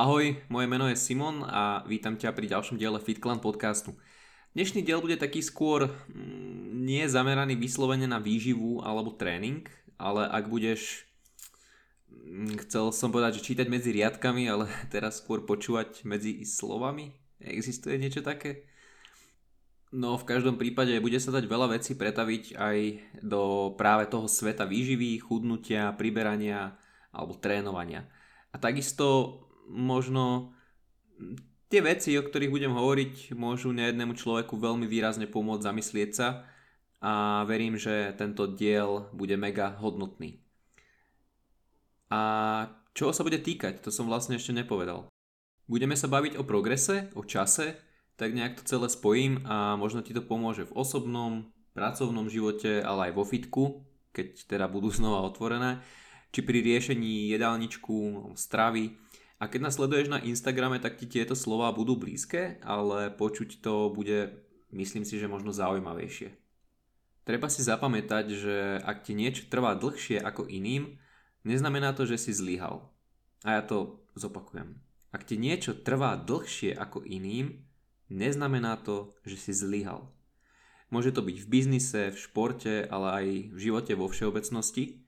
Ahoj, moje meno je Simon a vítam ťa pri ďalšom diele FitClan podcastu. Dnešný diel bude taký skôr mm, nie zameraný vyslovene na výživu alebo tréning, ale ak budeš, mm, chcel som povedať, že čítať medzi riadkami, ale teraz skôr počúvať medzi slovami. Existuje niečo také? No v každom prípade bude sa dať veľa vecí pretaviť aj do práve toho sveta výživy, chudnutia, priberania alebo trénovania. A takisto možno tie veci, o ktorých budem hovoriť, môžu nejednému človeku veľmi výrazne pomôcť zamyslieť sa a verím, že tento diel bude mega hodnotný. A čo sa bude týkať, to som vlastne ešte nepovedal. Budeme sa baviť o progrese, o čase, tak nejak to celé spojím a možno ti to pomôže v osobnom, pracovnom živote, ale aj vo fitku, keď teda budú znova otvorené, či pri riešení jedálničku, stravy, a keď nás sleduješ na Instagrame, tak ti tieto slova budú blízke, ale počuť to bude, myslím si, že možno zaujímavejšie. Treba si zapamätať, že ak ti niečo trvá dlhšie ako iným, neznamená to, že si zlyhal. A ja to zopakujem. Ak ti niečo trvá dlhšie ako iným, neznamená to, že si zlyhal. Môže to byť v biznise, v športe, ale aj v živote vo všeobecnosti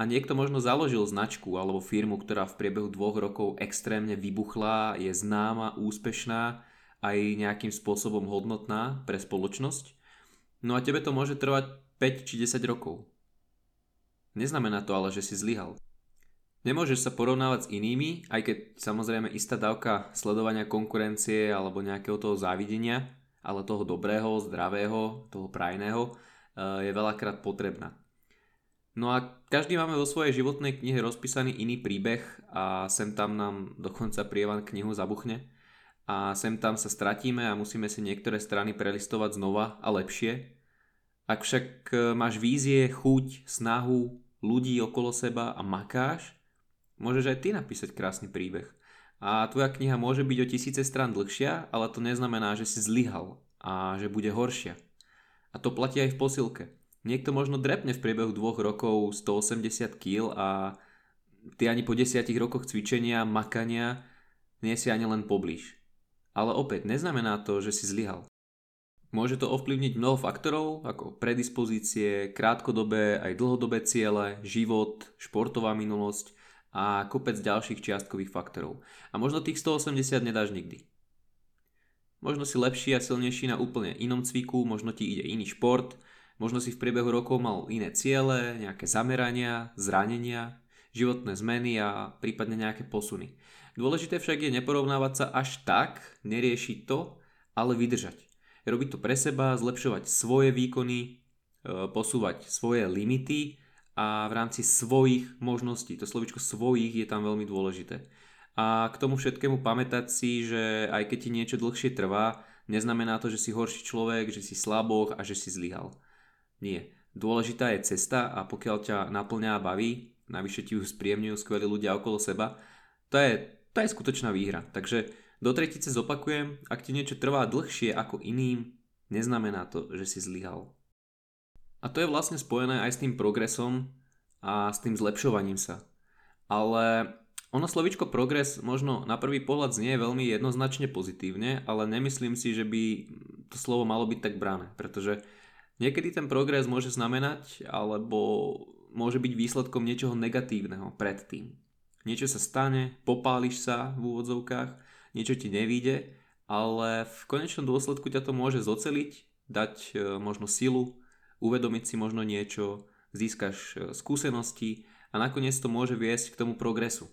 a niekto možno založil značku alebo firmu, ktorá v priebehu dvoch rokov extrémne vybuchla, je známa, úspešná, aj nejakým spôsobom hodnotná pre spoločnosť. No a tebe to môže trvať 5 či 10 rokov. Neznamená to ale, že si zlyhal. Nemôžeš sa porovnávať s inými, aj keď samozrejme istá dávka sledovania konkurencie alebo nejakého toho závidenia, ale toho dobrého, zdravého, toho prajného eh, je veľakrát potrebná. No a každý máme vo svojej životnej knihe rozpísaný iný príbeh a sem tam nám dokonca prievan knihu zabuchne a sem tam sa stratíme a musíme si niektoré strany prelistovať znova a lepšie. Ak však e, máš vízie, chuť, snahu, ľudí okolo seba a makáš, môžeš aj ty napísať krásny príbeh. A tvoja kniha môže byť o tisíce strán dlhšia, ale to neznamená, že si zlyhal a že bude horšia. A to platí aj v posilke. Niekto možno drepne v priebehu dvoch rokov 180 kg a ty ani po desiatich rokoch cvičenia, makania nie si ani len poblíž. Ale opäť, neznamená to, že si zlyhal. Môže to ovplyvniť mnoho faktorov, ako predispozície, krátkodobé aj dlhodobé ciele, život, športová minulosť a kopec ďalších čiastkových faktorov. A možno tých 180 nedáš nikdy. Možno si lepší a silnejší na úplne inom cviku, možno ti ide iný šport, Možno si v priebehu rokov mal iné ciele, nejaké zamerania, zranenia, životné zmeny a prípadne nejaké posuny. Dôležité však je neporovnávať sa až tak, neriešiť to, ale vydržať. Robiť to pre seba, zlepšovať svoje výkony, e, posúvať svoje limity a v rámci svojich možností. To slovičko svojich je tam veľmi dôležité. A k tomu všetkému pamätať si, že aj keď ti niečo dlhšie trvá, neznamená to, že si horší človek, že si slaboch a že si zlyhal. Nie. Dôležitá je cesta a pokiaľ ťa naplňa a baví, navyše ti ju spríjemňujú skvelí ľudia okolo seba, to je, to je skutočná výhra. Takže do tretice zopakujem, ak ti niečo trvá dlhšie ako iným, neznamená to, že si zlyhal. A to je vlastne spojené aj s tým progresom a s tým zlepšovaním sa. Ale ono slovičko progres možno na prvý pohľad znie veľmi jednoznačne pozitívne, ale nemyslím si, že by to slovo malo byť tak brané, pretože Niekedy ten progres môže znamenať, alebo môže byť výsledkom niečoho negatívneho predtým. Niečo sa stane, popáliš sa v úvodzovkách, niečo ti nevíde, ale v konečnom dôsledku ťa to môže zoceliť, dať e, možno silu, uvedomiť si možno niečo, získaš e, skúsenosti a nakoniec to môže viesť k tomu progresu.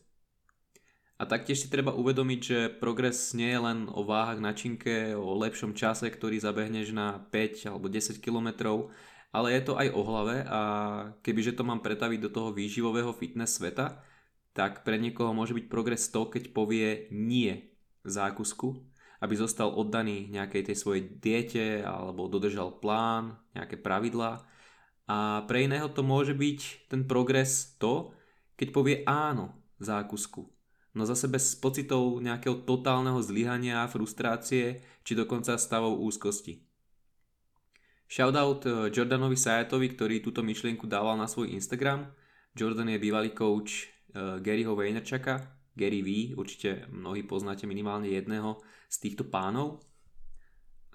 A taktiež si treba uvedomiť, že progres nie je len o váhach na činke, o lepšom čase, ktorý zabehneš na 5 alebo 10 km, ale je to aj o hlave a kebyže to mám pretaviť do toho výživového fitness sveta, tak pre niekoho môže byť progres to, keď povie nie zákusku, aby zostal oddaný nejakej tej svojej diete alebo dodržal plán, nejaké pravidlá. A pre iného to môže byť ten progres to, keď povie áno zákusku no zase bez pocitov nejakého totálneho zlyhania, frustrácie či dokonca stavov úzkosti. Shoutout eh, Jordanovi Sayatovi, ktorý túto myšlienku dával na svoj Instagram. Jordan je bývalý coach eh, Garyho Vaynerchuka, Gary Vee, určite mnohí poznáte minimálne jedného z týchto pánov.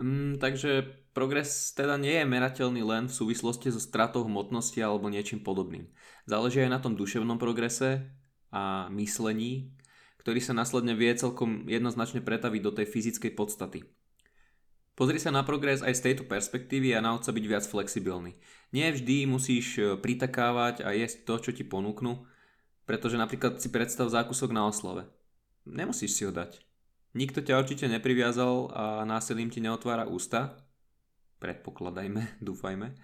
Mm, takže progres teda nie je merateľný len v súvislosti so stratou hmotnosti alebo niečím podobným. Záleží aj na tom duševnom progrese a myslení, ktorý sa následne vie celkom jednoznačne pretaviť do tej fyzickej podstaty. Pozri sa na progres aj z tejto perspektívy a nauč sa byť viac flexibilný. Nie vždy musíš e, pritakávať a jesť to, čo ti ponúknu, pretože napríklad si predstav zákusok na oslave. Nemusíš si ho dať. Nikto ťa určite nepriviazal a násilím ti neotvára ústa. Predpokladajme, dúfajme.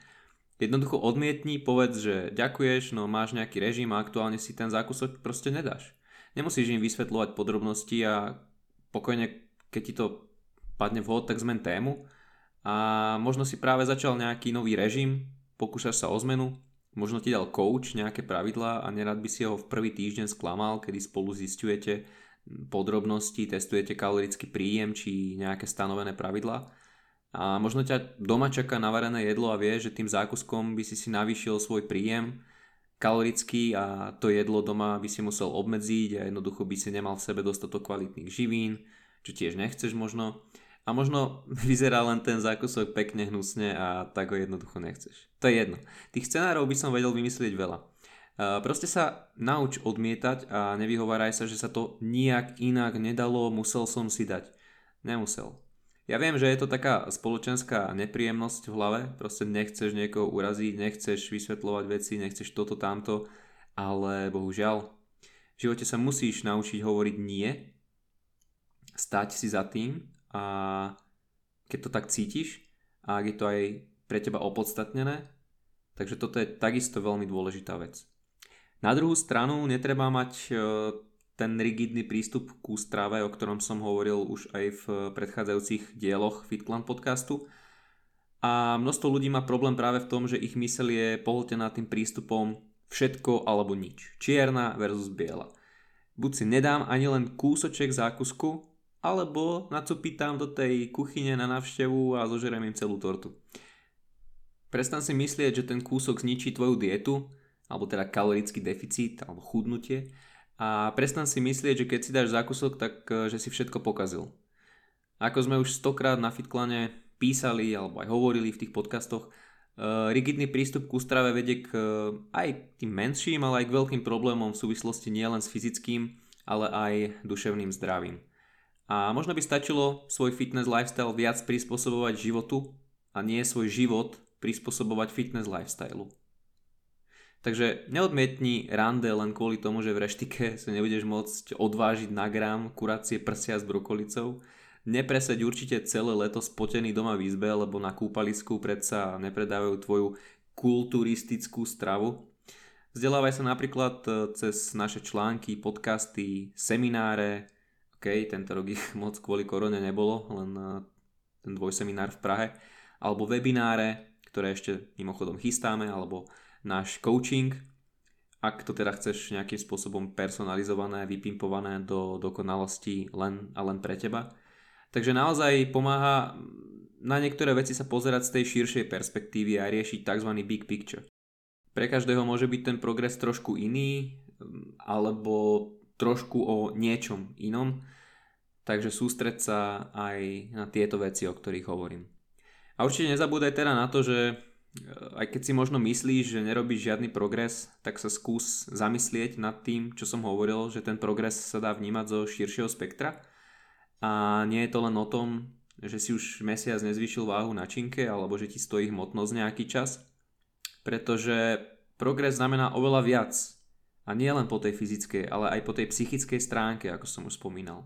Jednoducho odmietni, povedz, že ďakuješ, no máš nejaký režim a aktuálne si ten zákusok proste nedáš. Nemusíš im vysvetľovať podrobnosti a pokojne, keď ti to padne vhod, tak zmen tému a možno si práve začal nejaký nový režim, pokúšaš sa o zmenu, možno ti dal coach nejaké pravidlá a nerad by si ho v prvý týždeň sklamal, kedy spolu zistujete podrobnosti, testujete kalorický príjem či nejaké stanovené pravidlá. A možno ťa doma čaká navarené jedlo a vie, že tým zákuskom by si si navýšil svoj príjem kalorický a to jedlo doma by si musel obmedziť a jednoducho by si nemal v sebe dostatok kvalitných živín, čo tiež nechceš možno. A možno vyzerá len ten zákusok pekne hnusne a tak ho jednoducho nechceš. To je jedno. Tých scenárov by som vedel vymyslieť veľa. Proste sa nauč odmietať a nevyhováraj sa, že sa to nijak inak nedalo, musel som si dať. Nemusel. Ja viem, že je to taká spoločenská nepríjemnosť v hlave, proste nechceš niekoho uraziť, nechceš vysvetľovať veci, nechceš toto, tamto, ale bohužiaľ, v živote sa musíš naučiť hovoriť nie, stať si za tým a keď to tak cítiš a ak je to aj pre teba opodstatnené, takže toto je takisto veľmi dôležitá vec. Na druhú stranu netreba mať e, ten rigidný prístup ku strave, o ktorom som hovoril už aj v predchádzajúcich dieloch FitClan podcastu. A množstvo ľudí má problém práve v tom, že ich mysel je pohltená tým prístupom všetko alebo nič. Čierna versus biela. Buď si nedám ani len kúsoček zákusku, alebo nacupitám do tej kuchyne na návštevu a zožerem im celú tortu. Prestan si myslieť, že ten kúsok zničí tvoju dietu, alebo teda kalorický deficit, alebo chudnutie a prestan si myslieť, že keď si dáš zákusok, tak e, že si všetko pokazil. Ako sme už stokrát na Fitklane písali alebo aj hovorili v tých podcastoch, e, rigidný prístup k strave vedie k e, aj tým menším, ale aj k veľkým problémom v súvislosti nielen s fyzickým, ale aj duševným zdravím. A možno by stačilo svoj fitness lifestyle viac prispôsobovať životu a nie svoj život prispôsobovať fitness lifestyle. Takže neodmietni rande len kvôli tomu, že v reštike sa nebudeš môcť odvážiť na gram kuracie prsia s brokolicou. Nepreseď určite celé leto spotený doma v izbe, lebo na kúpalisku predsa nepredávajú tvoju kulturistickú stravu. Vzdelávaj sa napríklad e, cez naše články, podcasty, semináre. OK, tento rok ich moc kvôli korone nebolo, len e, ten dvojseminár v Prahe. Alebo webináre, ktoré ešte mimochodom chystáme, alebo náš coaching, ak to teda chceš nejakým spôsobom personalizované, vypimpované do dokonalosti len a len pre teba. Takže naozaj pomáha na niektoré veci sa pozerať z tej širšej perspektívy a riešiť tzv. big picture. Pre každého môže byť ten progres trošku iný alebo trošku o niečom inom, takže sústreť sa aj na tieto veci, o ktorých hovorím. A určite nezabúdaj teda na to, že aj keď si možno myslíš, že nerobíš žiadny progres, tak sa skús zamyslieť nad tým, čo som hovoril, že ten progres sa dá vnímať zo širšieho spektra. A nie je to len o tom, že si už mesiac nezvyšil váhu na činke alebo že ti stojí hmotnosť nejaký čas. Pretože progres znamená oveľa viac. A nie len po tej fyzickej, ale aj po tej psychickej stránke, ako som už spomínal.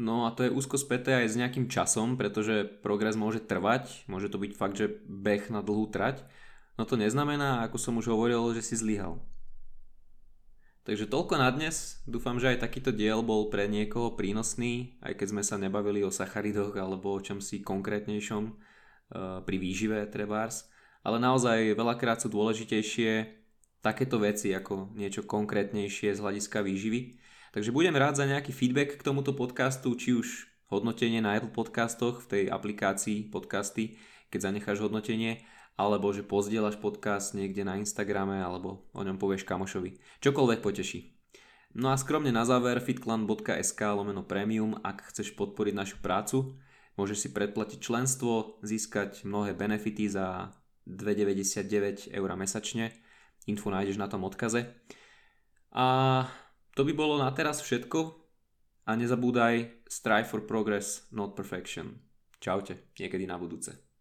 No a to je úzko späté aj s nejakým časom, pretože progres môže trvať, môže to byť fakt, že beh na dlhú trať, no to neznamená, ako som už hovoril, že si zlyhal. Takže toľko na dnes, dúfam, že aj takýto diel bol pre niekoho prínosný, aj keď sme sa nebavili o sacharidoch alebo o čom si konkrétnejšom uh, pri výžive trebárs, ale naozaj veľakrát sú dôležitejšie takéto veci ako niečo konkrétnejšie z hľadiska výživy Takže budem rád za nejaký feedback k tomuto podcastu, či už hodnotenie na Apple podcastoch v tej aplikácii podcasty, keď zanecháš hodnotenie, alebo že pozdieľaš podcast niekde na Instagrame, alebo o ňom povieš kamošovi. Čokoľvek poteší. No a skromne na záver fitclan.sk lomeno premium, ak chceš podporiť našu prácu, môžeš si predplatiť členstvo, získať mnohé benefity za 2,99 eur mesačne. Info nájdeš na tom odkaze. A to by bolo na teraz všetko. A nezabúdaj, strive for progress, not perfection. Čaute, niekedy na budúce.